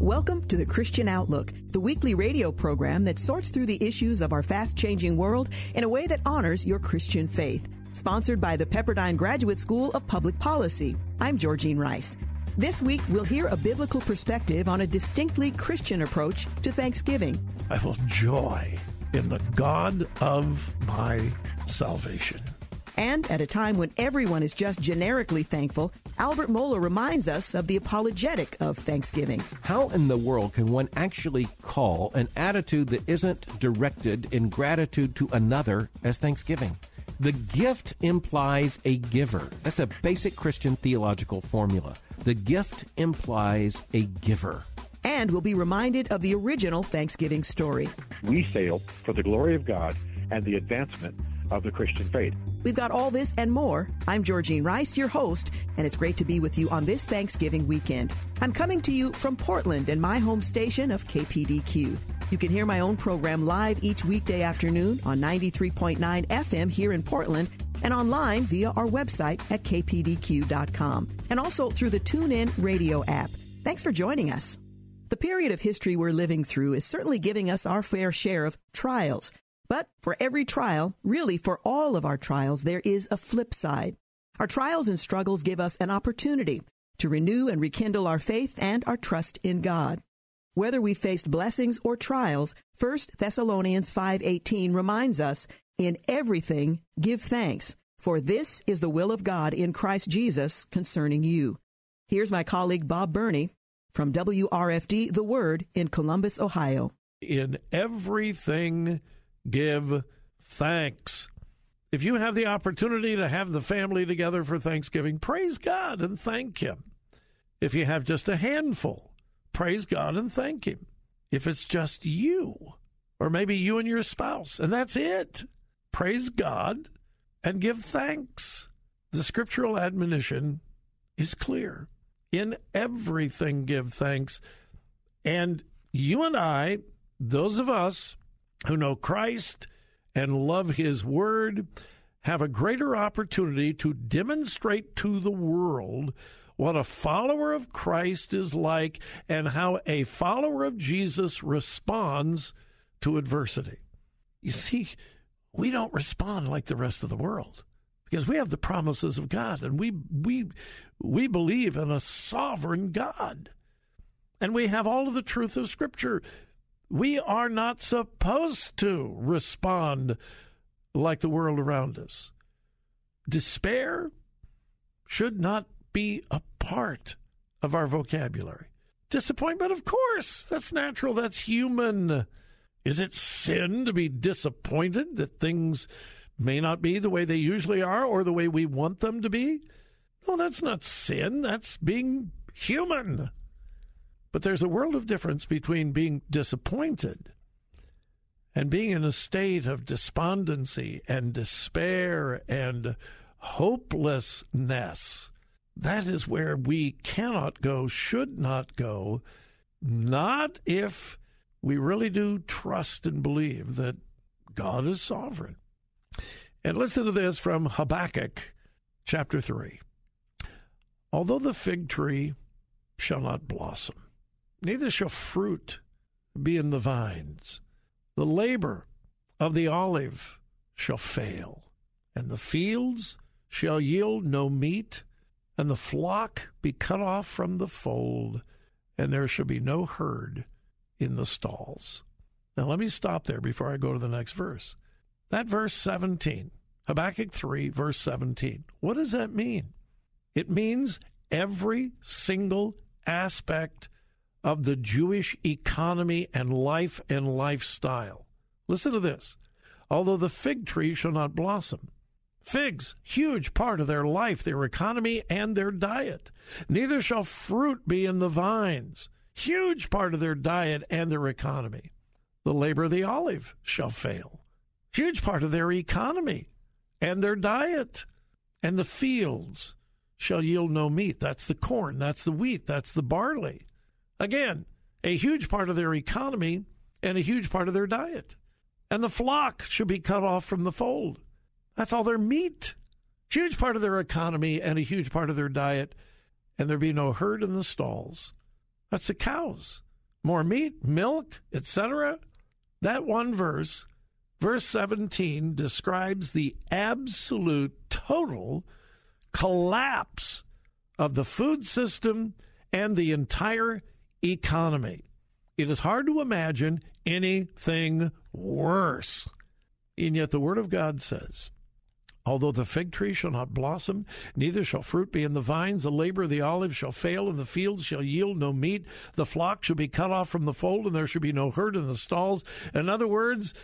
Welcome to the Christian Outlook, the weekly radio program that sorts through the issues of our fast changing world in a way that honors your Christian faith. Sponsored by the Pepperdine Graduate School of Public Policy. I'm Georgene Rice. This week, we'll hear a biblical perspective on a distinctly Christian approach to Thanksgiving. I will joy in the God of my salvation. And at a time when everyone is just generically thankful, Albert Mohler reminds us of the apologetic of Thanksgiving. How in the world can one actually call an attitude that isn't directed in gratitude to another as Thanksgiving? The gift implies a giver. That's a basic Christian theological formula. The gift implies a giver. And we'll be reminded of the original Thanksgiving story. We sail for the glory of God and the advancement of the Christian faith. We've got all this and more. I'm Georgene Rice, your host, and it's great to be with you on this Thanksgiving weekend. I'm coming to you from Portland and my home station of KPDQ. You can hear my own program live each weekday afternoon on 93.9 FM here in Portland and online via our website at kpdq.com and also through the TuneIn radio app. Thanks for joining us. The period of history we're living through is certainly giving us our fair share of trials. But for every trial, really for all of our trials, there is a flip side. Our trials and struggles give us an opportunity to renew and rekindle our faith and our trust in God. Whether we faced blessings or trials, 1 Thessalonians 5:18 reminds us, "In everything give thanks, for this is the will of God in Christ Jesus concerning you." Here's my colleague Bob Burney from WRFD The Word in Columbus, Ohio. In everything give thanks. If you have the opportunity to have the family together for Thanksgiving, praise God and thank Him. If you have just a handful, praise God and thank Him. If it's just you, or maybe you and your spouse, and that's it, praise God and give thanks. The scriptural admonition is clear. In everything, give thanks. And you and I, those of us who know Christ and love His Word, have a greater opportunity to demonstrate to the world what a follower of Christ is like and how a follower of Jesus responds to adversity. You see, we don't respond like the rest of the world because we have the promises of God and we we we believe in a sovereign God. And we have all of the truth of scripture. We are not supposed to respond like the world around us. Despair should not be a part of our vocabulary. Disappointment, of course, that's natural, that's human. Is it sin to be disappointed that things may not be the way they usually are or the way we want them to be? No, that's not sin, that's being human. But there's a world of difference between being disappointed and being in a state of despondency and despair and hopelessness. That is where we cannot go, should not go, not if we really do trust and believe that God is sovereign. And listen to this from Habakkuk chapter 3. Although the fig tree shall not blossom, neither shall fruit be in the vines, the labor of the olive shall fail, and the fields shall yield no meat and the flock be cut off from the fold, and there shall be no herd in the stalls. Now, let me stop there before I go to the next verse. That verse 17, Habakkuk 3, verse 17, what does that mean? It means every single aspect of the Jewish economy and life and lifestyle. Listen to this. Although the fig tree shall not blossom, Figs, huge part of their life, their economy, and their diet. Neither shall fruit be in the vines, huge part of their diet and their economy. The labor of the olive shall fail, huge part of their economy and their diet. And the fields shall yield no meat. That's the corn, that's the wheat, that's the barley. Again, a huge part of their economy and a huge part of their diet. And the flock should be cut off from the fold. That's all their meat. Huge part of their economy and a huge part of their diet. And there be no herd in the stalls. That's the cows. more meat, milk, etc. That one verse, verse 17, describes the absolute total collapse of the food system and the entire economy. It is hard to imagine anything worse. And yet the Word of God says, Although the fig tree shall not blossom, neither shall fruit be in the vines, the labor of the olive shall fail, and the fields shall yield no meat. The flock shall be cut off from the fold, and there shall be no herd in the stalls. In other words,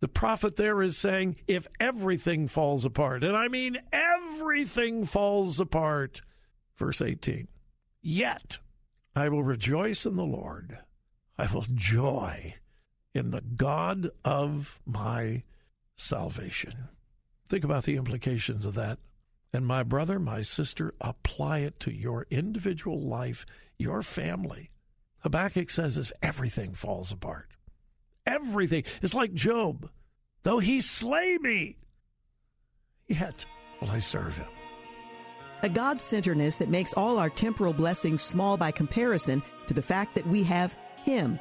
the prophet there is saying, if everything falls apart, and I mean everything falls apart, verse 18, yet I will rejoice in the Lord. I will joy in the God of my salvation. Think about the implications of that. And my brother, my sister, apply it to your individual life, your family. Habakkuk says if everything falls apart, everything. It's like Job. Though he slay me, yet will I serve him. A God centeredness that makes all our temporal blessings small by comparison to the fact that we have Him.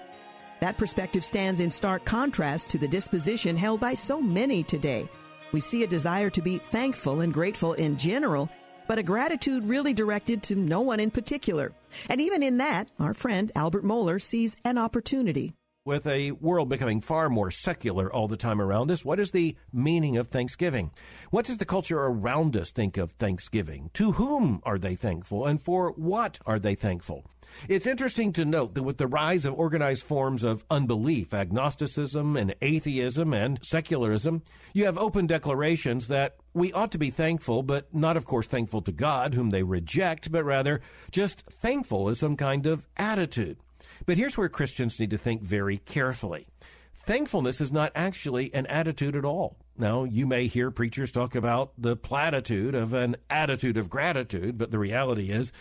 That perspective stands in stark contrast to the disposition held by so many today we see a desire to be thankful and grateful in general, but a gratitude really directed to no one in particular. And even in that, our friend Albert Mohler sees an opportunity. With a world becoming far more secular all the time around us, what is the meaning of Thanksgiving? What does the culture around us think of Thanksgiving? To whom are they thankful and for what are they thankful? It's interesting to note that with the rise of organized forms of unbelief, agnosticism and atheism and secularism, you have open declarations that we ought to be thankful, but not, of course, thankful to God, whom they reject, but rather just thankful as some kind of attitude. But here's where Christians need to think very carefully. Thankfulness is not actually an attitude at all. Now, you may hear preachers talk about the platitude of an attitude of gratitude, but the reality is,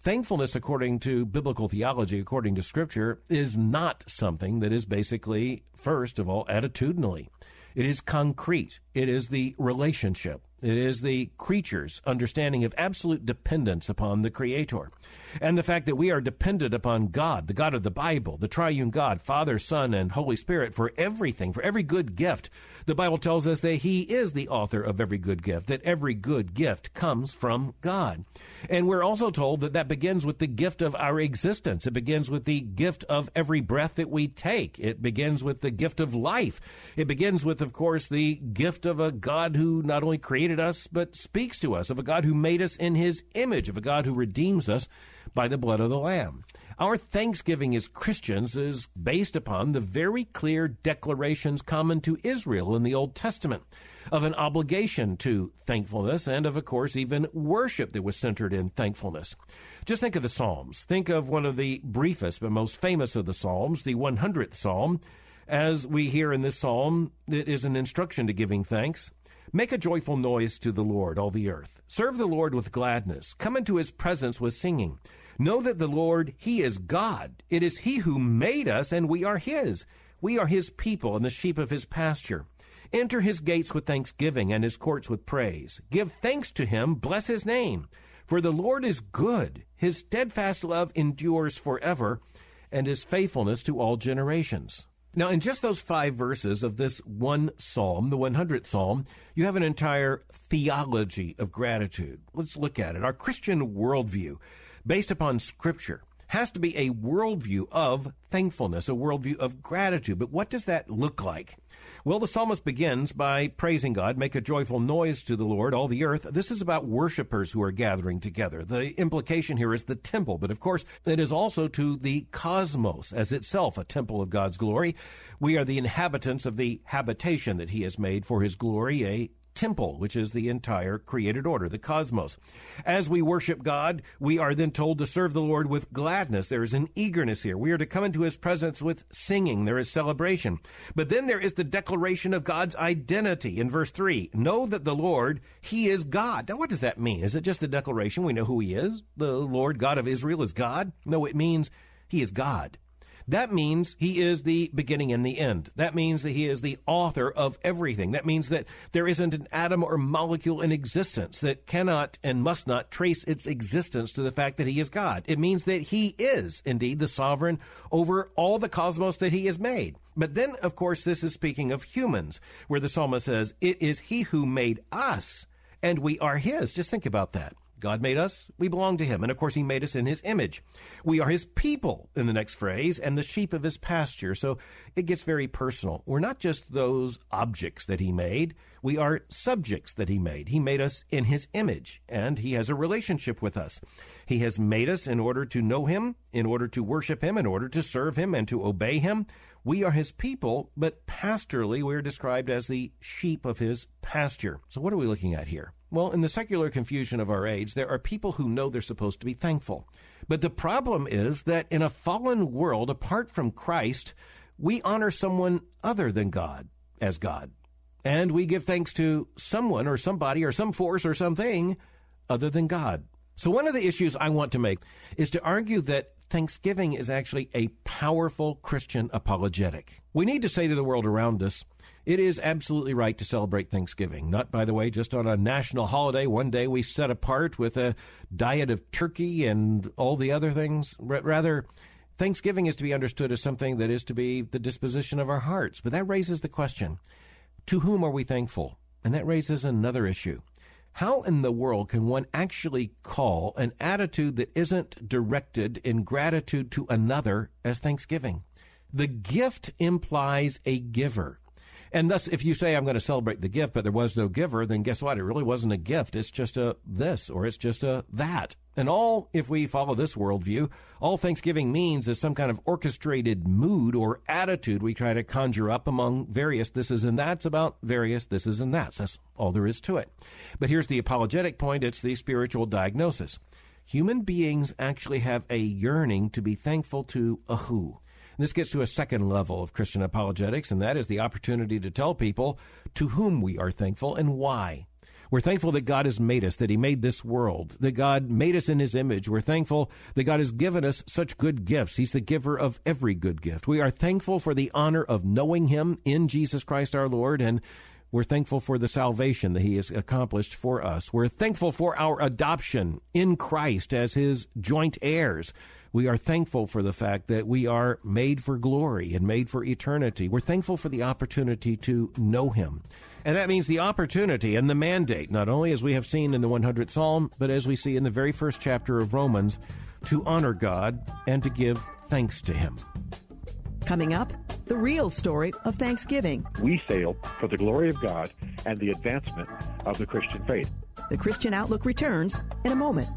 thankfulness, according to biblical theology, according to Scripture, is not something that is basically, first of all, attitudinally. It is concrete. It is the relationship. It is the creature's understanding of absolute dependence upon the Creator. And the fact that we are dependent upon God, the God of the Bible, the triune God, Father, Son, and Holy Spirit for everything, for every good gift. The Bible tells us that He is the author of every good gift, that every good gift comes from God. And we're also told that that begins with the gift of our existence. It begins with the gift of every breath that we take. It begins with the gift of life. It begins with, of course, the gift of a God who not only created us, but speaks to us, of a God who made us in His image, of a God who redeems us by the blood of the Lamb. Our thanksgiving as Christians is based upon the very clear declarations common to Israel in the Old Testament of an obligation to thankfulness and of, of course, even worship that was centered in thankfulness. Just think of the Psalms. Think of one of the briefest but most famous of the Psalms, the 100th Psalm. As we hear in this psalm, it is an instruction to giving thanks. Make a joyful noise to the Lord, all the earth. Serve the Lord with gladness. Come into his presence with singing. Know that the Lord, He is God. It is He who made us, and we are His. We are His people and the sheep of His pasture. Enter His gates with thanksgiving and His courts with praise. Give thanks to Him, bless His name. For the Lord is good. His steadfast love endures forever, and His faithfulness to all generations. Now, in just those five verses of this one psalm, the 100th psalm, you have an entire theology of gratitude. Let's look at it. Our Christian worldview based upon Scripture has to be a worldview of thankfulness, a worldview of gratitude. But what does that look like? Well, the psalmist begins by praising God, make a joyful noise to the Lord, all the earth. This is about worshipers who are gathering together. The implication here is the temple, but of course, it is also to the cosmos as itself a temple of God's glory. We are the inhabitants of the habitation that he has made for his glory, a temple, which is the entire created order, the cosmos. As we worship God, we are then told to serve the Lord with gladness. There is an eagerness here. We are to come into his presence with singing. There is celebration. But then there is the declaration of God's identity in verse 3. Know that the Lord, he is God. Now, what does that mean? Is it just a declaration? We know who he is. The Lord God of Israel is God? No, it means he is God. That means he is the beginning and the end. That means that he is the author of everything. That means that there isn't an atom or molecule in existence that cannot and must not trace its existence to the fact that he is God. It means that he is indeed the sovereign over all the cosmos that he has made. But then, of course, this is speaking of humans, where the psalmist says, It is he who made us, and we are his. Just think about that. God made us, we belong to him, and of course he made us in his image. We are his people in the next phrase, and the sheep of his pasture. So it gets very personal. We're not just those objects that he made, we are subjects that he made. He made us in his image, and he has a relationship with us. He has made us in order to know him, in order to worship him, in order to serve him, and to obey him. We are his people, but pastorally, we are described as the sheep of his pasture. So what are we looking at here? Well, in the secular confusion of our age, there are people who know they're supposed to be thankful. But the problem is that in a fallen world, apart from Christ, we honor someone other than God as God. And we give thanks to someone or somebody or some force or something other than God. So, one of the issues I want to make is to argue that Thanksgiving is actually a powerful Christian apologetic. We need to say to the world around us, it is absolutely right to celebrate Thanksgiving. Not, by the way, just on a national holiday, one day we set apart with a diet of turkey and all the other things. Rather, Thanksgiving is to be understood as something that is to be the disposition of our hearts. But that raises the question to whom are we thankful? And that raises another issue. How in the world can one actually call an attitude that isn't directed in gratitude to another as thanksgiving? The gift implies a giver. And thus, if you say, I'm going to celebrate the gift, but there was no giver, then guess what? It really wasn't a gift. It's just a this or it's just a that. And all, if we follow this worldview, all Thanksgiving means is some kind of orchestrated mood or attitude we try to conjure up among various thises and that's about various thises and that's. That's all there is to it. But here's the apologetic point it's the spiritual diagnosis. Human beings actually have a yearning to be thankful to a who. This gets to a second level of Christian apologetics, and that is the opportunity to tell people to whom we are thankful and why. We're thankful that God has made us, that He made this world, that God made us in His image. We're thankful that God has given us such good gifts. He's the giver of every good gift. We are thankful for the honor of knowing Him in Jesus Christ our Lord, and we're thankful for the salvation that He has accomplished for us. We're thankful for our adoption in Christ as His joint heirs. We are thankful for the fact that we are made for glory and made for eternity. We're thankful for the opportunity to know Him. And that means the opportunity and the mandate, not only as we have seen in the 100th Psalm, but as we see in the very first chapter of Romans, to honor God and to give thanks to Him. Coming up, the real story of Thanksgiving. We sail for the glory of God and the advancement of the Christian faith. The Christian Outlook returns in a moment.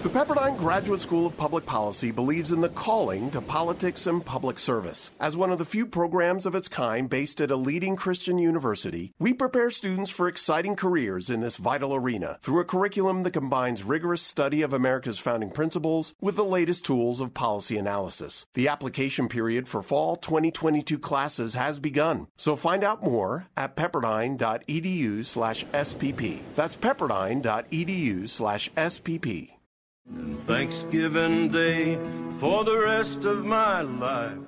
The Pepperdine Graduate School of Public Policy believes in the calling to politics and public service. As one of the few programs of its kind based at a leading Christian university, we prepare students for exciting careers in this vital arena through a curriculum that combines rigorous study of America's founding principles with the latest tools of policy analysis. The application period for fall 2022 classes has begun, so find out more at pepperdine.edu/spp. That's pepperdine.edu/spp. And Thanksgiving Day for the rest of my life.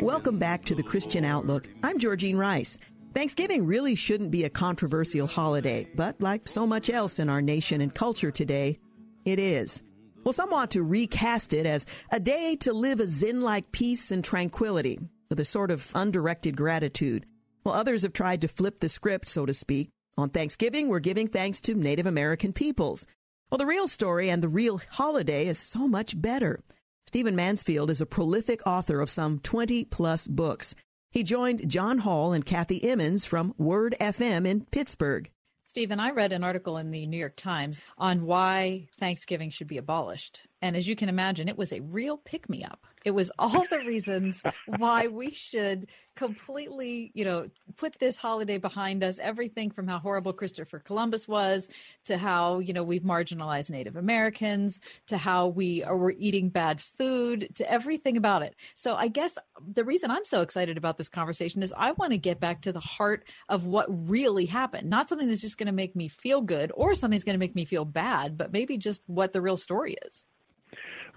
Welcome back to the Christian Outlook. I'm Georgene Rice. Thanksgiving really shouldn't be a controversial holiday, but like so much else in our nation and culture today, it is. Well, some want to recast it as a day to live a Zen like peace and tranquility with a sort of undirected gratitude. While others have tried to flip the script, so to speak. On Thanksgiving, we're giving thanks to Native American peoples. Well, the real story and the real holiday is so much better. Stephen Mansfield is a prolific author of some 20 plus books. He joined John Hall and Kathy Emmons from Word FM in Pittsburgh. Stephen, I read an article in the New York Times on why Thanksgiving should be abolished. And as you can imagine, it was a real pick me up. It was all the reasons why we should completely, you know, put this holiday behind us. Everything from how horrible Christopher Columbus was to how, you know, we've marginalized Native Americans to how we are we're eating bad food to everything about it. So I guess the reason I'm so excited about this conversation is I want to get back to the heart of what really happened, not something that's just going to make me feel good or something that's going to make me feel bad, but maybe just what the real story is.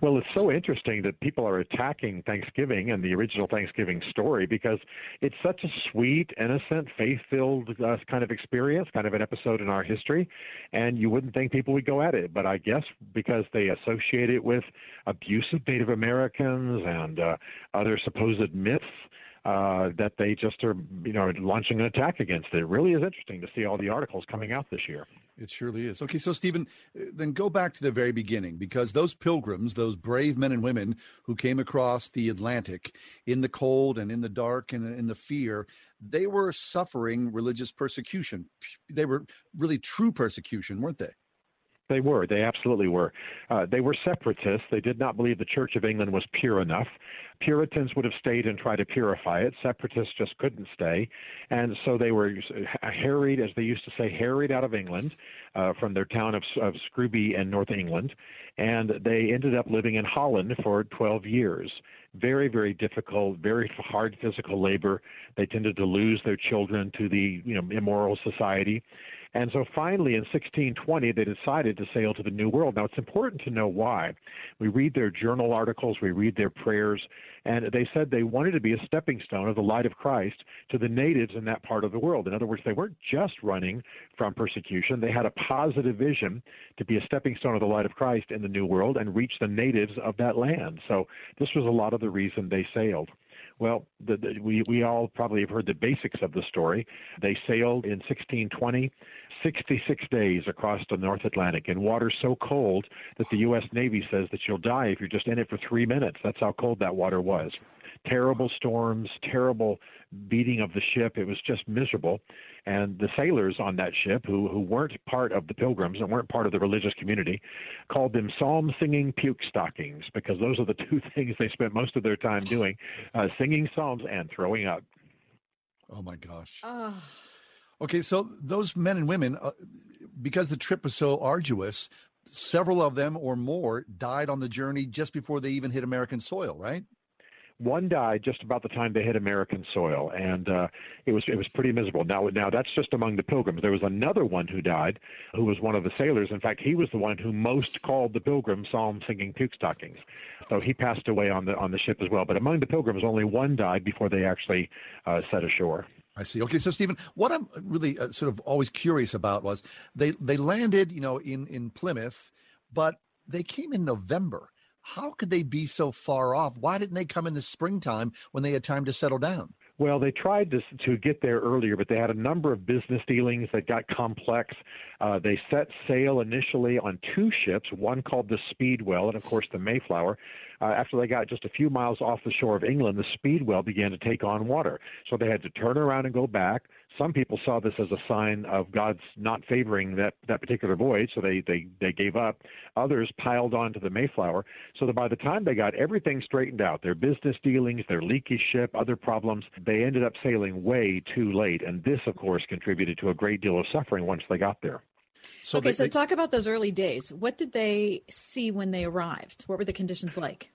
Well, it's so interesting that people are attacking Thanksgiving and the original Thanksgiving story because it's such a sweet, innocent, faith filled uh, kind of experience, kind of an episode in our history. And you wouldn't think people would go at it. But I guess because they associate it with abusive Native Americans and uh, other supposed myths, uh, that they just are, you know, launching an attack against it. Really is interesting to see all the articles coming out this year. It surely is. Okay, so Stephen, then go back to the very beginning because those pilgrims, those brave men and women who came across the Atlantic in the cold and in the dark and in the fear, they were suffering religious persecution. They were really true persecution, weren't they? They were. They absolutely were. Uh, they were separatists. They did not believe the Church of England was pure enough. Puritans would have stayed and tried to purify it. Separatists just couldn't stay. And so they were harried, as they used to say, harried out of England uh, from their town of, of Scrooby in North England. And they ended up living in Holland for 12 years very, very difficult, very hard physical labor. They tended to lose their children to the you know immoral society. And so finally, in 1620, they decided to sail to the New World. Now, it's important to know why. We read their journal articles, we read their prayers, and they said they wanted to be a stepping stone of the light of Christ to the natives in that part of the world. In other words, they weren't just running from persecution, they had a positive vision to be a stepping stone of the light of Christ in the New World and reach the natives of that land. So this was a lot of the reason they sailed. Well, the, the, we we all probably have heard the basics of the story. They sailed in 1620, 66 days across the North Atlantic in water so cold that the U.S. Navy says that you'll die if you're just in it for three minutes. That's how cold that water was. Terrible storms, terrible beating of the ship. It was just miserable. And the sailors on that ship, who, who weren't part of the pilgrims and weren't part of the religious community, called them psalm singing puke stockings because those are the two things they spent most of their time doing uh, singing psalms and throwing up. Oh my gosh. Okay, so those men and women, uh, because the trip was so arduous, several of them or more died on the journey just before they even hit American soil, right? One died just about the time they hit American soil, and uh, it was it was pretty miserable. Now, now that's just among the pilgrims. There was another one who died, who was one of the sailors. In fact, he was the one who most called the pilgrims psalm singing puke stockings. So he passed away on the on the ship as well. But among the pilgrims, only one died before they actually uh, set ashore. I see. Okay, so Stephen, what I'm really uh, sort of always curious about was they they landed, you know, in in Plymouth, but they came in November how could they be so far off? Why didn't they come in the springtime when they had time to settle down? Well, they tried to to get there earlier, but they had a number of business dealings that got complex. Uh, they set sail initially on two ships, one called the Speedwell, and of course the Mayflower. Uh, after they got just a few miles off the shore of England, the Speedwell began to take on water, so they had to turn around and go back. Some people saw this as a sign of God's not favoring that, that particular voyage, so they, they, they gave up. Others piled onto the Mayflower, so that by the time they got everything straightened out, their business dealings, their leaky ship, other problems, they ended up sailing way too late. And this, of course, contributed to a great deal of suffering once they got there. So okay, they, so talk about those early days. What did they see when they arrived? What were the conditions like?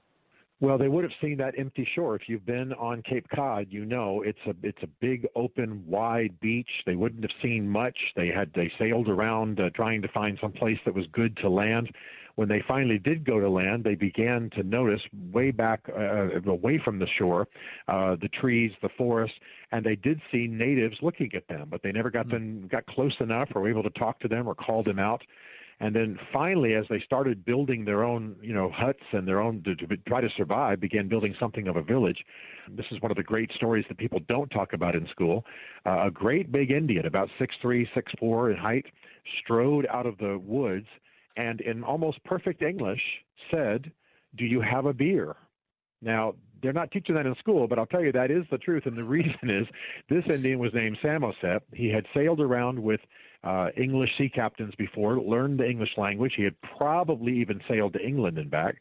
Well, they would have seen that empty shore. If you've been on Cape Cod, you know it's a it's a big, open, wide beach. They wouldn't have seen much. They had they sailed around uh, trying to find some place that was good to land. When they finally did go to land, they began to notice way back uh, away from the shore, uh, the trees, the forest, and they did see natives looking at them, but they never got mm-hmm. them got close enough or were able to talk to them or call them out. And then finally, as they started building their own, you know, huts and their own to, to try to survive, began building something of a village. This is one of the great stories that people don't talk about in school. Uh, a great big Indian, about six three, six four in height, strode out of the woods and, in almost perfect English, said, "Do you have a beer?" Now, they're not teaching that in school, but I'll tell you that is the truth. And the reason is this Indian was named Samoset. He had sailed around with uh, English sea captains before, learned the English language. He had probably even sailed to England and back.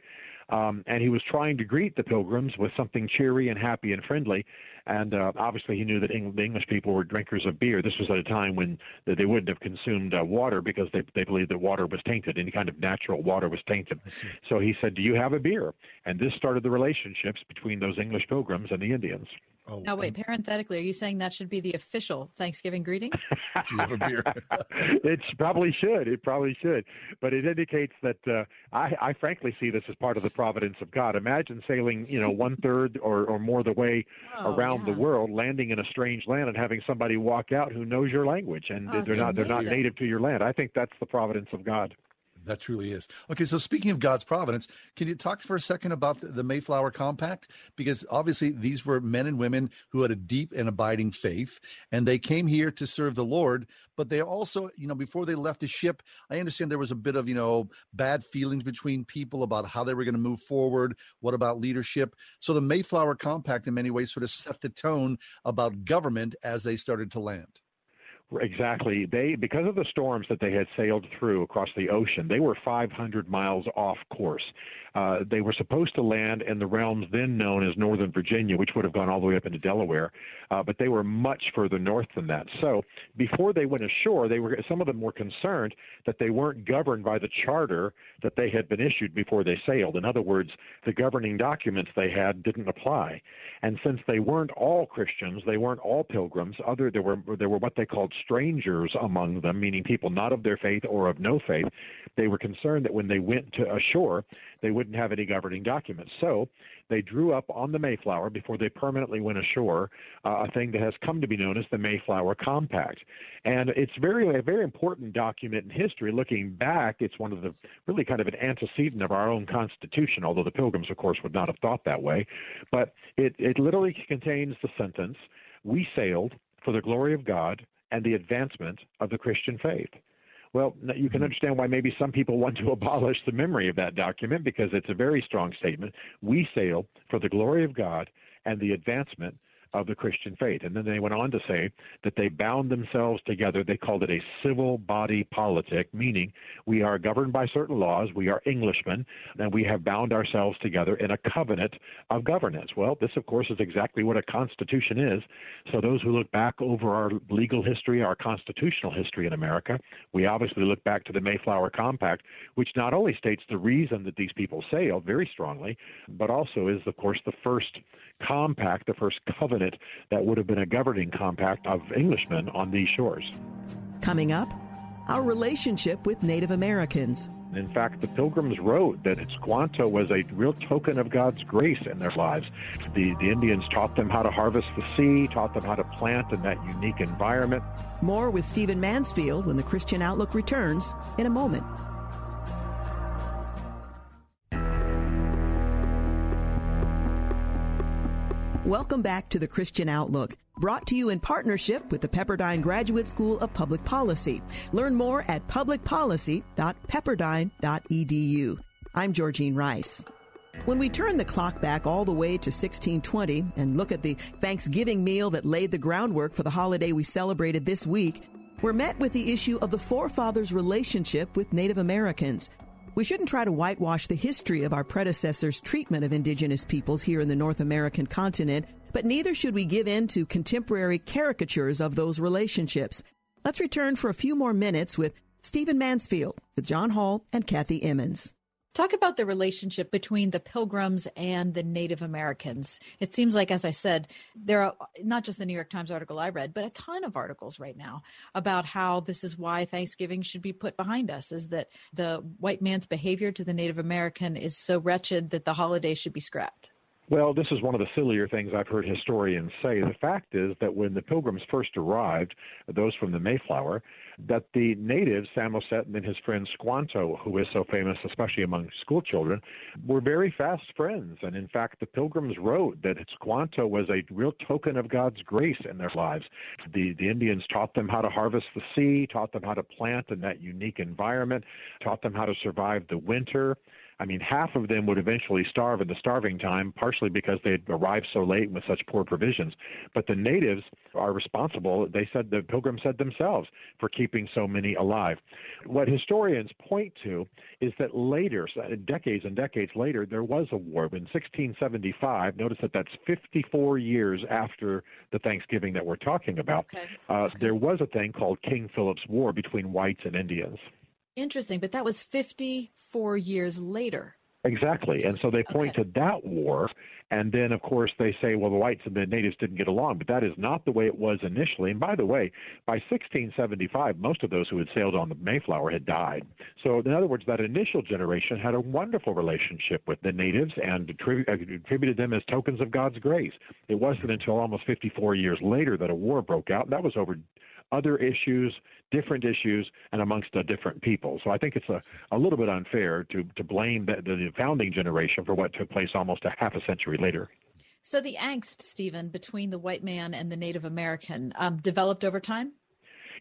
Um, and he was trying to greet the pilgrims with something cheery and happy and friendly. And uh, obviously, he knew that Eng- the English people were drinkers of beer. This was at a time when they wouldn't have consumed uh, water because they, they believed that water was tainted. Any kind of natural water was tainted. So he said, Do you have a beer? And this started the relationships between those English pilgrims and the Indians. Oh, now, wait, parenthetically, are you saying that should be the official Thanksgiving greeting? Do you have a beer? it probably should. It probably should. But it indicates that uh, I, I frankly see this as part of the providence of God. Imagine sailing, you know, one third or, or more the way oh, around yeah. the world, landing in a strange land, and having somebody walk out who knows your language, and oh, they're not amazing. they're not native to your land. I think that's the providence of God. That truly is. Okay, so speaking of God's providence, can you talk for a second about the Mayflower Compact? Because obviously these were men and women who had a deep and abiding faith, and they came here to serve the Lord. But they also, you know, before they left the ship, I understand there was a bit of, you know, bad feelings between people about how they were going to move forward. What about leadership? So the Mayflower Compact, in many ways, sort of set the tone about government as they started to land. Exactly. They because of the storms that they had sailed through across the ocean, they were 500 miles off course. Uh, they were supposed to land in the realms then known as Northern Virginia, which would have gone all the way up into Delaware, uh, but they were much further north than that. So before they went ashore, they were some of them were concerned that they weren't governed by the charter that they had been issued before they sailed. In other words, the governing documents they had didn't apply. And since they weren't all Christians, they weren't all pilgrims. Other there were there were what they called strangers among them, meaning people not of their faith or of no faith. They were concerned that when they went to ashore, they wouldn't have any governing documents. So they drew up on the Mayflower before they permanently went ashore uh, a thing that has come to be known as the Mayflower Compact. And it's very a very important document in history. Looking back, it's one of the really kind of an antecedent of our own Constitution, although the Pilgrims, of course, would not have thought that way. But it, it literally contains the sentence, We sailed for the glory of God and the advancement of the Christian faith. Well, you can mm-hmm. understand why maybe some people want to abolish the memory of that document because it's a very strong statement. We sail for the glory of God and the advancement of the Christian faith. And then they went on to say that they bound themselves together. They called it a civil body politic, meaning we are governed by certain laws, we are Englishmen, and we have bound ourselves together in a covenant of governance. Well, this, of course, is exactly what a constitution is. So those who look back over our legal history, our constitutional history in America, we obviously look back to the Mayflower Compact, which not only states the reason that these people sailed very strongly, but also is, of course, the first compact, the first covenant that would have been a governing compact of Englishmen on these shores. Coming up, our relationship with Native Americans. In fact, the Pilgrims wrote that Squanto was a real token of God's grace in their lives. The, the Indians taught them how to harvest the sea, taught them how to plant in that unique environment. More with Stephen Mansfield when the Christian Outlook returns in a moment. Welcome back to the Christian Outlook, brought to you in partnership with the Pepperdine Graduate School of Public Policy. Learn more at publicpolicy.pepperdine.edu. I'm Georgene Rice. When we turn the clock back all the way to 1620 and look at the Thanksgiving meal that laid the groundwork for the holiday we celebrated this week, we're met with the issue of the forefathers' relationship with Native Americans. We shouldn't try to whitewash the history of our predecessors' treatment of indigenous peoples here in the North American continent, but neither should we give in to contemporary caricatures of those relationships. Let's return for a few more minutes with Stephen Mansfield, with John Hall and Kathy Emmons. Talk about the relationship between the Pilgrims and the Native Americans. It seems like, as I said, there are not just the New York Times article I read, but a ton of articles right now about how this is why Thanksgiving should be put behind us is that the white man's behavior to the Native American is so wretched that the holiday should be scrapped. Well, this is one of the sillier things I've heard historians say. The fact is that when the Pilgrims first arrived, those from the Mayflower, that the natives, Samoset and his friend Squanto, who is so famous, especially among school children, were very fast friends. And in fact, the Pilgrims wrote that Squanto was a real token of God's grace in their lives. The, the Indians taught them how to harvest the sea, taught them how to plant in that unique environment, taught them how to survive the winter. I mean, half of them would eventually starve in the starving time, partially because they had arrived so late with such poor provisions. But the natives are responsible, they said, the pilgrims said themselves, for keeping so many alive. What historians point to is that later, decades and decades later, there was a war. In 1675, notice that that's 54 years after the Thanksgiving that we're talking about, okay. Uh, okay. there was a thing called King Philip's War between whites and Indians. Interesting, but that was 54 years later. Exactly. And so they point Okay. to that war. And then, of course, they say, well, the whites and the natives didn't get along. But that is not the way it was initially. And by the way, by 1675, most of those who had sailed on the Mayflower had died. So, in other words, that initial generation had a wonderful relationship with the natives and uh, attributed them as tokens of God's grace. It wasn't until almost 54 years later that a war broke out. That was over other issues, different issues, and amongst a different people. So I think it's a, a little bit unfair to, to blame the, the founding generation for what took place almost a half a century later. So the angst, Stephen, between the white man and the Native American um, developed over time?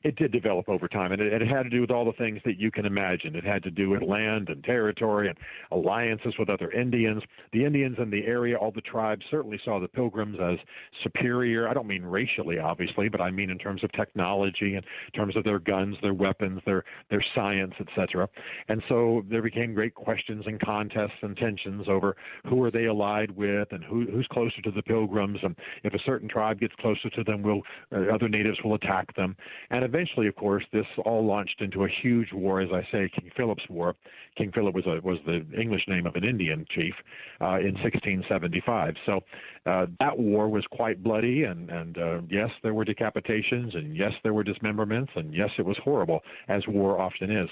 It did develop over time, and it, it had to do with all the things that you can imagine. It had to do with land and territory and alliances with other Indians. The Indians in the area, all the tribes, certainly saw the Pilgrims as superior. I don't mean racially, obviously, but I mean in terms of technology, in terms of their guns, their weapons, their their science, etc. And so there became great questions and contests and tensions over who are they allied with and who, who's closer to the Pilgrims, and if a certain tribe gets closer to them, will uh, other natives will attack them. And eventually, of course, this all launched into a huge war, as I say, King Philip's War. King Philip was a, was the English name of an Indian chief uh, in 1675. So uh, that war was quite bloody, and and uh, yes, there were decapitations, and yes, there were dismemberments, and yes, it was horrible, as war often is.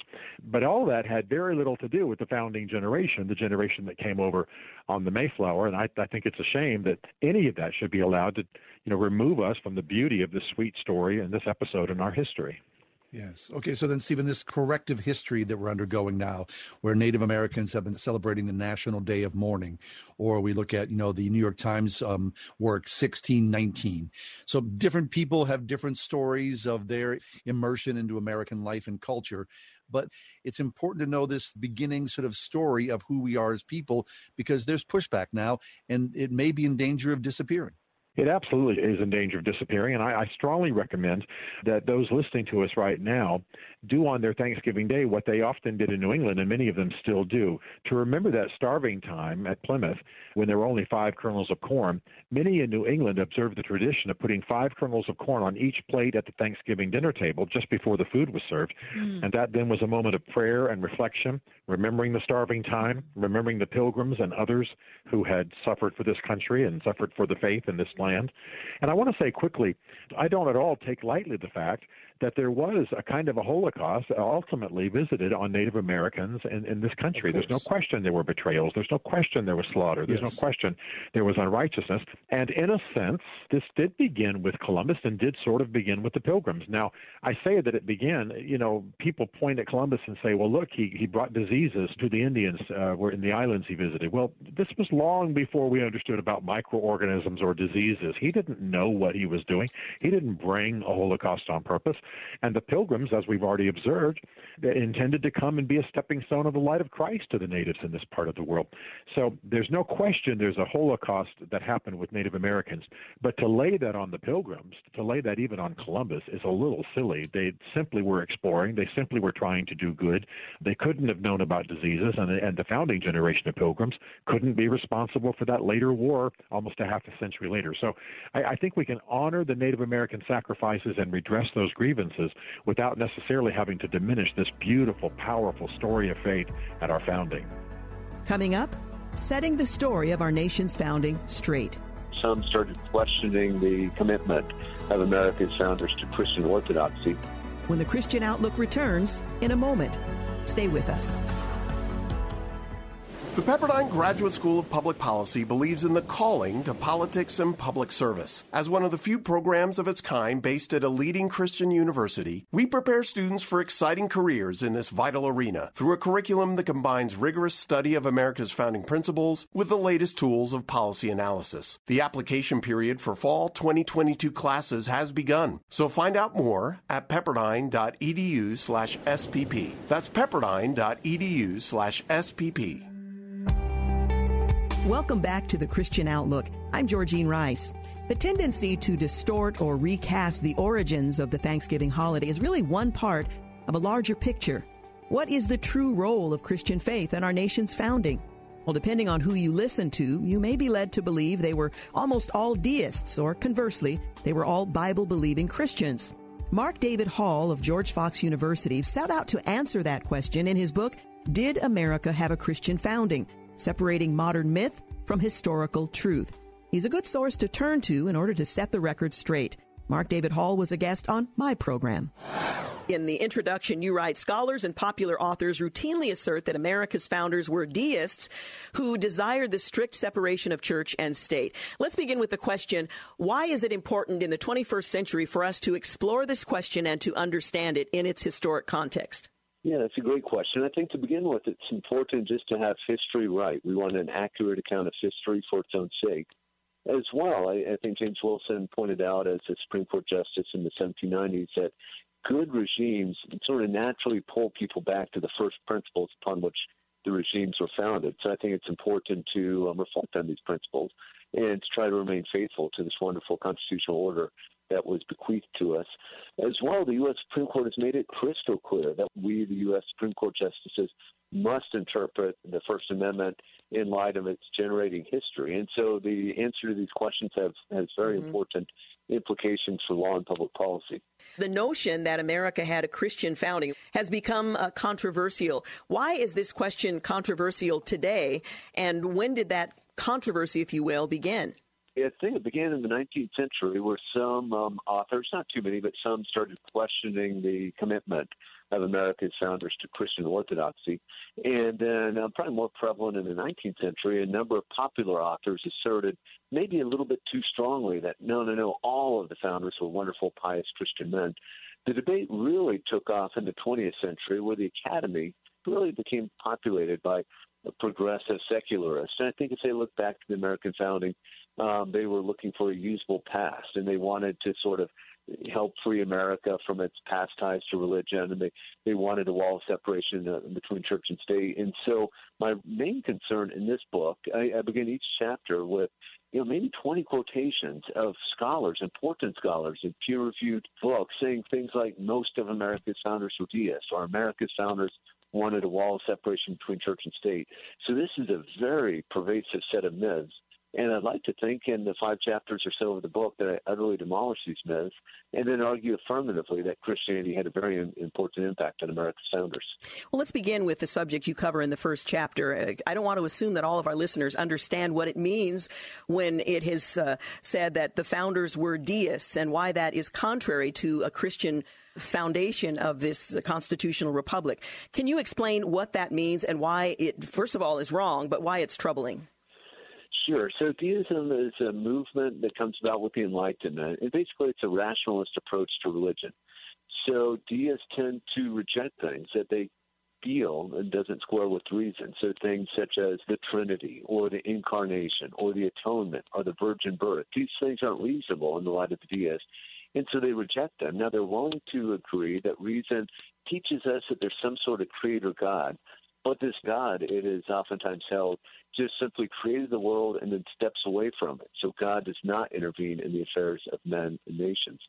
But all that had very little to do with the founding generation, the generation that came over on the Mayflower. And I, I think it's a shame that any of that should be allowed to, you know, remove us from the beauty of this sweet story and this episode in our history. Yes. Okay. So then, Stephen, this corrective history that we're undergoing now, where Native Americans have been celebrating the National Day of Mourning, or we look at, you know, the New York Times um, work 1619. So different people have different stories of their immersion into American life and culture. But it's important to know this beginning sort of story of who we are as people because there's pushback now and it may be in danger of disappearing. It absolutely is in danger of disappearing, and I, I, strongly recommend that those listening to us right now do on their Thanksgiving Day what they often did in New England, and many of them still do. To remember that starving time at Plymouth, when there were only five kernels of corn, many in New England observed the tradition of putting five kernels of corn on each plate at the Thanksgiving dinner table just before the food was served. Mm. And that then was a moment of prayer and reflection, remembering the starving time, remembering the pilgrims and others who had suffered for this country and suffered for the faith in this land. And I want to say quickly, I don't at all take lightly the fact that there was a kind of a Holocaust ultimately visited on Native Americans in, in this country. There's no question there were betrayals. There's no question there was slaughter. There's yes. no question there was unrighteousness. And in a sense, this did begin with Columbus and did sort of begin with the Pilgrims. Now, I say that it began, you know, people point at Columbus and say, well, look, he, he brought diseases to the Indians uh, were in the islands he visited. Well, this was long before we understood about microorganisms or diseases. He didn't know what he was doing. He didn't bring a Holocaust on purpose. And the pilgrims, as we've already observed, intended to come and be a stepping stone of the light of Christ to the natives in this part of the world. So there's no question there's a Holocaust that happened with Native Americans. But to lay that on the pilgrims, to lay that even on Columbus, is a little silly. They simply were exploring, they simply were trying to do good. They couldn't have known about diseases, and, and the founding generation of pilgrims couldn't be responsible for that later war almost a half a century later. So I, I think we can honor the Native American sacrifices and redress those grievances without necessarily having to diminish this beautiful, powerful story of faith at our founding. Coming up, setting the story of our nation's founding straight. Some started questioning the commitment of America's founders to Christian orthodoxy. When the Christian Outlook returns in a moment, stay with us. The Pepperdine Graduate School of Public Policy believes in the calling to politics and public service. As one of the few programs of its kind based at a leading Christian university, we prepare students for exciting careers in this vital arena through a curriculum that combines rigorous study of America's founding principles with the latest tools of policy analysis. The application period for fall 2022 classes has begun, so find out more at pepperdine.edu slash SPP. That's pepperdine.edu slash SPP. Welcome back to the Christian Outlook. I'm Georgene Rice. The tendency to distort or recast the origins of the Thanksgiving holiday is really one part of a larger picture. What is the true role of Christian faith in our nation's founding? Well, depending on who you listen to, you may be led to believe they were almost all deists, or conversely, they were all Bible believing Christians. Mark David Hall of George Fox University set out to answer that question in his book, Did America Have a Christian Founding? Separating modern myth from historical truth. He's a good source to turn to in order to set the record straight. Mark David Hall was a guest on my program. In the introduction, you write scholars and popular authors routinely assert that America's founders were deists who desired the strict separation of church and state. Let's begin with the question why is it important in the 21st century for us to explore this question and to understand it in its historic context? Yeah, that's a great question. I think to begin with, it's important just to have history right. We want an accurate account of history for its own sake. As well, I, I think James Wilson pointed out as a Supreme Court justice in the 1790s that good regimes sort of naturally pull people back to the first principles upon which the regimes were founded. So I think it's important to um, reflect on these principles and to try to remain faithful to this wonderful constitutional order that was bequeathed to us. As well, the U.S. Supreme Court has made it crystal clear that we, the U.S. Supreme Court justices, must interpret the First Amendment in light of its generating history. And so the answer to these questions have, has very mm-hmm. important implications for law and public policy. The notion that America had a Christian founding has become uh, controversial. Why is this question controversial today? And when did that controversy, if you will, begin? I think it began in the 19th century where some um, authors, not too many, but some started questioning the commitment of America's founders to Christian orthodoxy. And then, uh, probably more prevalent in the 19th century, a number of popular authors asserted, maybe a little bit too strongly, that no, no, no, all of the founders were wonderful, pious Christian men. The debate really took off in the 20th century where the academy really became populated by progressive secularists. And I think if they look back to the American founding, um, they were looking for a usable past, and they wanted to sort of help free America from its past ties to religion, and they they wanted a wall of separation uh, between church and state. And so, my main concern in this book, I, I begin each chapter with you know, maybe 20 quotations of scholars, important scholars in peer-reviewed books, saying things like most of America's founders were deists, or America's founders wanted a wall of separation between church and state. So this is a very pervasive set of myths and I'd like to think in the five chapters or so of the book that I utterly demolish these myths and then argue affirmatively that Christianity had a very important impact on America's founders. Well, let's begin with the subject you cover in the first chapter. Uh, I don't want to assume that all of our listeners understand what it means when it has uh, said that the founders were deists and why that is contrary to a Christian foundation of this constitutional republic. Can you explain what that means and why it, first of all, is wrong, but why it's troubling? Sure. So deism is a movement that comes about with the Enlightenment, and basically it's a rationalist approach to religion. So deists tend to reject things that they feel and doesn't square with reason. So things such as the Trinity or the Incarnation or the Atonement or the Virgin Birth. These things aren't reasonable in the light of the deist. And so they reject them. Now they're willing to agree that reason teaches us that there's some sort of creator God, but this God, it is oftentimes held, just simply created the world and then steps away from it. So God does not intervene in the affairs of men and nations.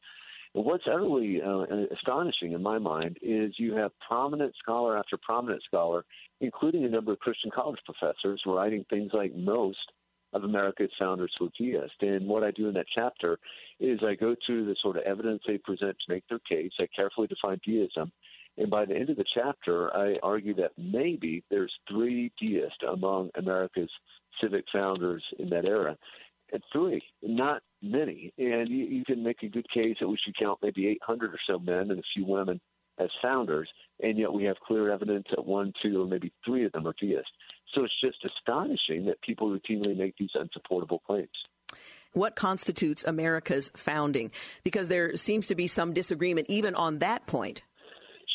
And what's utterly uh, astonishing in my mind is you have prominent scholar after prominent scholar, including a number of Christian college professors, writing things like most of America's founders were deists. And what I do in that chapter is I go through the sort of evidence they present to make their case. I carefully define deism. And by the end of the chapter, I argue that maybe there's three deists among America's civic founders in that era. And three, not many. And you, you can make a good case that we should count maybe 800 or so men and a few women as founders, and yet we have clear evidence that one, two, or maybe three of them are deists. So it's just astonishing that people routinely make these unsupportable claims what constitutes America's founding? Because there seems to be some disagreement even on that point.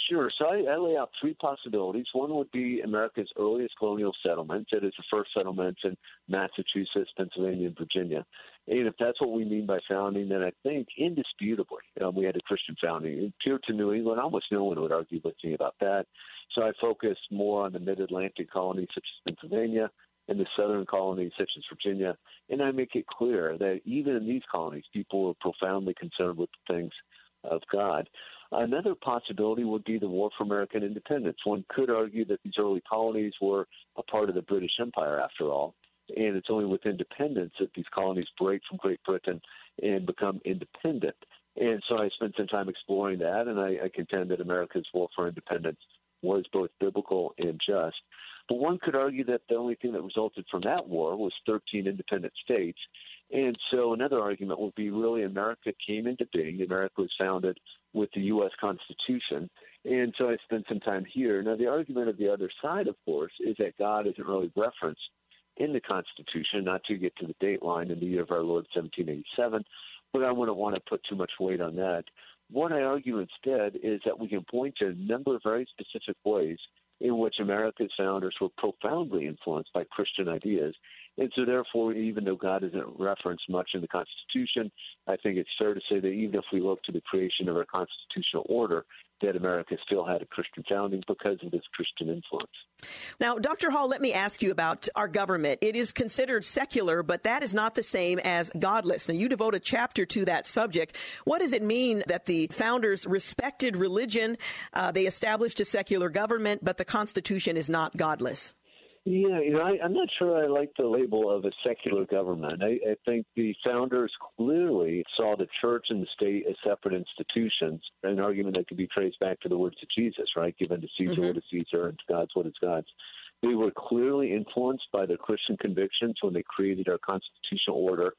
Sure. So I, I, lay out three possibilities. One would be America's earliest colonial settlement. That is the first settlements in Massachusetts, Pennsylvania, and Virginia. And if that's what we mean by founding, then I think indisputably um, we had a Christian founding. Peer to New England, almost no one would argue with me about that. So I focus more on the mid-Atlantic colonies such as Pennsylvania and the southern colonies such as Virginia. And I make it clear that even in these colonies, people were profoundly concerned with the things of God. Another possibility would be the War for American Independence. One could argue that these early colonies were a part of the British Empire, after all, and it's only with independence that these colonies break from Great Britain and become independent. And so I spent some time exploring that, and I, I contend that America's war for independence was both biblical and just. But one could argue that the only thing that resulted from that war was 13 independent states. And so another argument would be really America came into being. America was founded with the U.S. Constitution. And so I spent some time here. Now, the argument of the other side, of course, is that God isn't really referenced in the Constitution, not to get to the date line in the year of our Lord 1787, but I wouldn't want to put too much weight on that. What I argue instead is that we can point to a number of very specific ways in which America's founders were profoundly influenced by Christian ideas. And so, therefore, even though God isn't referenced much in the Constitution, I think it's fair to say that even if we look to the creation of our constitutional order, that America still had a Christian founding because of this Christian influence. Now, Dr. Hall, let me ask you about our government. It is considered secular, but that is not the same as godless. Now, you devote a chapter to that subject. What does it mean that the founders respected religion? Uh, they established a secular government, but the Constitution is not godless? Yeah, you know, I, I'm not sure I like the label of a secular government. I, I think the founders clearly saw the church and the state as separate institutions, an argument that could be traced back to the words of Jesus, right? Given to Caesar mm-hmm. what is Caesar and to God's what is God's. They were clearly influenced by their Christian convictions when they created our constitutional order.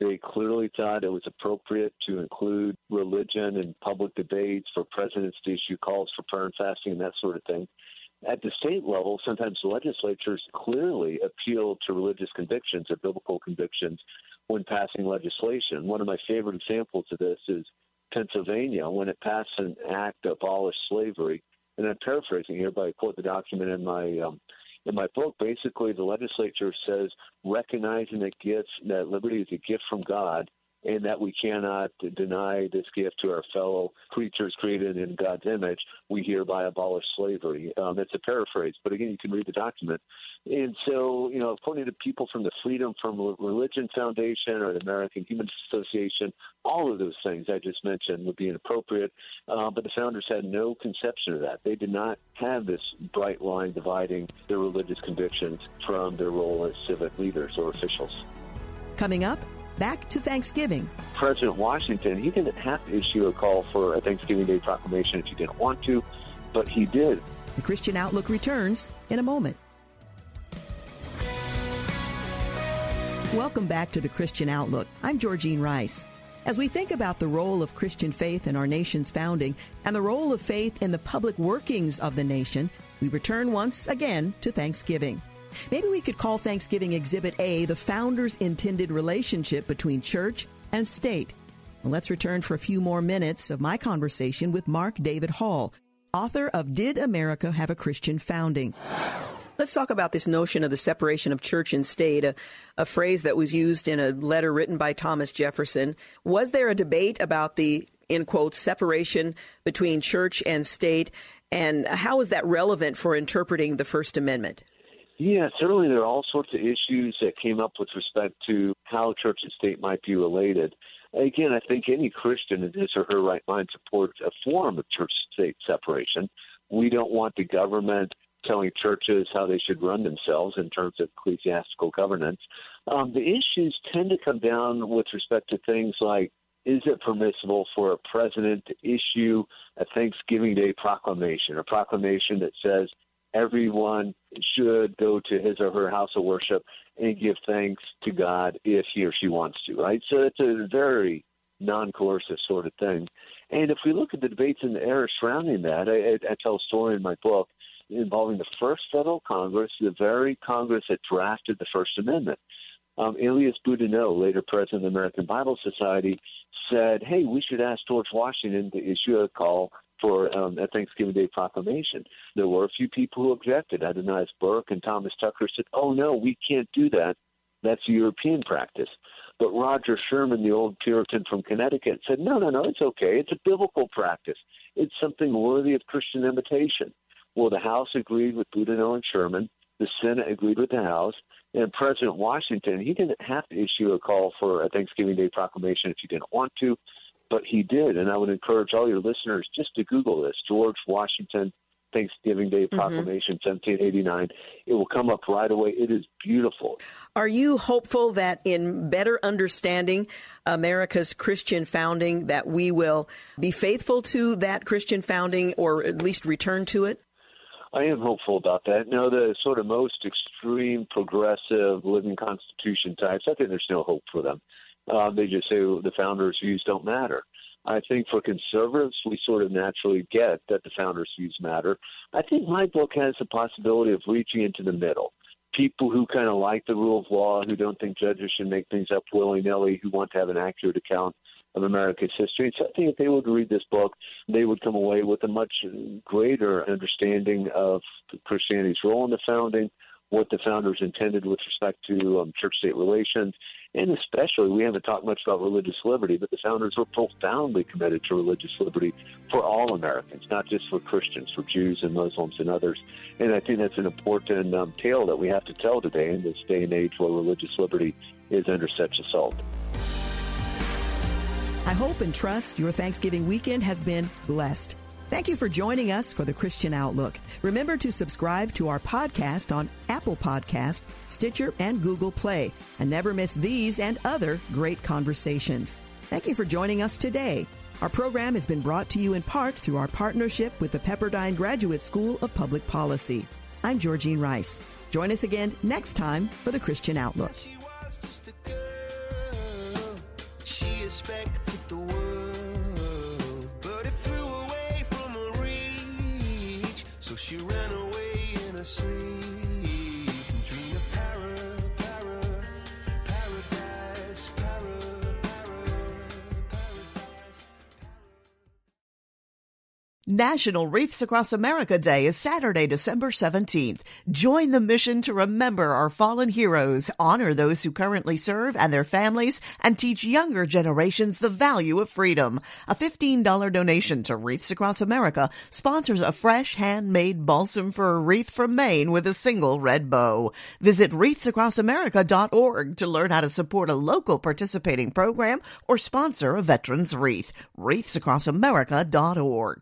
They clearly thought it was appropriate to include religion in public debates for presidents to issue calls for prayer and fasting and that sort of thing. At the state level, sometimes legislatures clearly appeal to religious convictions or biblical convictions when passing legislation. One of my favorite examples of this is Pennsylvania when it passed an act to abolish slavery. And I'm paraphrasing here, but I quote the document in my um, in my book. Basically, the legislature says recognizing that gifts that liberty is a gift from God and that we cannot deny this gift to our fellow creatures created in God's image, we hereby abolish slavery. Um, it's a paraphrase, but again, you can read the document. And so, you know, according to people from the Freedom from Religion Foundation or the American Humanist Association, all of those things I just mentioned would be inappropriate. Uh, but the founders had no conception of that. They did not have this bright line dividing their religious convictions from their role as civic leaders or officials. Coming up, back to Thanksgiving. President Washington, he didn't have to issue a call for a Thanksgiving Day proclamation if he didn't want to, but he did. The Christian Outlook returns in a moment. Welcome back to the Christian Outlook. I'm Georgene Rice. As we think about the role of Christian faith in our nation's founding and the role of faith in the public workings of the nation, we return once again to Thanksgiving. Maybe we could call Thanksgiving Exhibit A the founder's intended relationship between church and state. Well, let's return for a few more minutes of my conversation with Mark David Hall, author of Did America Have a Christian Founding? Let's talk about this notion of the separation of church and state, a, a, phrase that was used in a letter written by Thomas Jefferson. Was there a debate about the, in quotes, separation between church and state? And how is that relevant for interpreting the First Amendment? Yeah, certainly there are all sorts of issues that came up with respect to how church and state might be related. Again, I think any Christian in his or her right mind supports a form of church state separation. We don't want the government telling churches how they should run themselves in terms of ecclesiastical governance. Um, the issues tend to come down with respect to things like is it permissible for a president to issue a Thanksgiving Day proclamation, a proclamation that says everyone should go to his or her house of worship and give thanks to God if he or she wants to, right? So it's a very non coercive sort of thing. And if we look at the debates in the era surrounding that, I, I, I tell a story in my book involving the first federal Congress, the very Congress that drafted the First Amendment. Um, Elias Boudinot, later president of the American Bible Society, said, hey, we should ask George Washington to issue a call for um, a Thanksgiving Day proclamation. There were a few people who objected. Aedanus Burke and Thomas Tucker said, "Oh no, we can't do that. That's European practice." But Roger Sherman, the old Puritan from Connecticut, said, "No, no, no, it's okay. It's a biblical practice. It's something worthy of Christian imitation." Well, the House agreed with Boudinot and Sherman. The Senate agreed with the House. And President Washington, he didn't have to issue a call for a Thanksgiving Day proclamation if he didn't want to but he did. And I would encourage all your listeners just to Google this George Washington Thanksgiving Day mm-hmm. Proclamation, mm-hmm. 1789. It will come up right away. It is beautiful. Are you hopeful that in better understanding America's Christian founding, that we will be faithful to that Christian founding or at least return to it? I am hopeful about that. No, the sort of most extreme progressive living constitution types, I think there's no hope for them. Uh, they just say the founders' views don't matter. I think for conservatives, we sort of naturally get that the founders' views matter. I think my book has the possibility of reaching into the middle. People who kind of like the rule of law, who don't think judges should make things up willy nilly, who want to have an accurate account of America's history. So I think if they would read this book, they would come away with a much greater understanding of Christianity's role in the founding, what the founders intended with respect to um, church state relations, and especially, we haven't talked much about religious liberty, but the founders were profoundly committed to religious liberty for all Americans, not just for Christians, for Jews and Muslims and others. And I think that's an important um, tale that we have to tell today in this day and age where religious liberty is under such assault. I hope and trust your Thanksgiving weekend has been blessed. Thank you for joining us for the Christian Outlook. Remember to subscribe to our podcast on Apple Podcast, Stitcher, and Google Play, and never miss these and other great conversations. Thank you for joining us today. Our program has been brought to you in part through our partnership with the Pepperdine Graduate School of Public Policy. I'm Georgene Rice. Join us again next time for the Christian Outlook. She ran away in a sleep. National Wreaths Across America Day is Saturday, December 17th. Join the mission to remember our fallen heroes, honor those who currently serve and their families, and teach younger generations the value of freedom. A $15 donation to Wreaths Across America sponsors a fresh handmade balsam for a wreath from Maine with a single red bow. Visit wreathsacrossamerica.org to learn how to support a local participating program or sponsor a veteran's wreath. wreathsacrossamerica.org.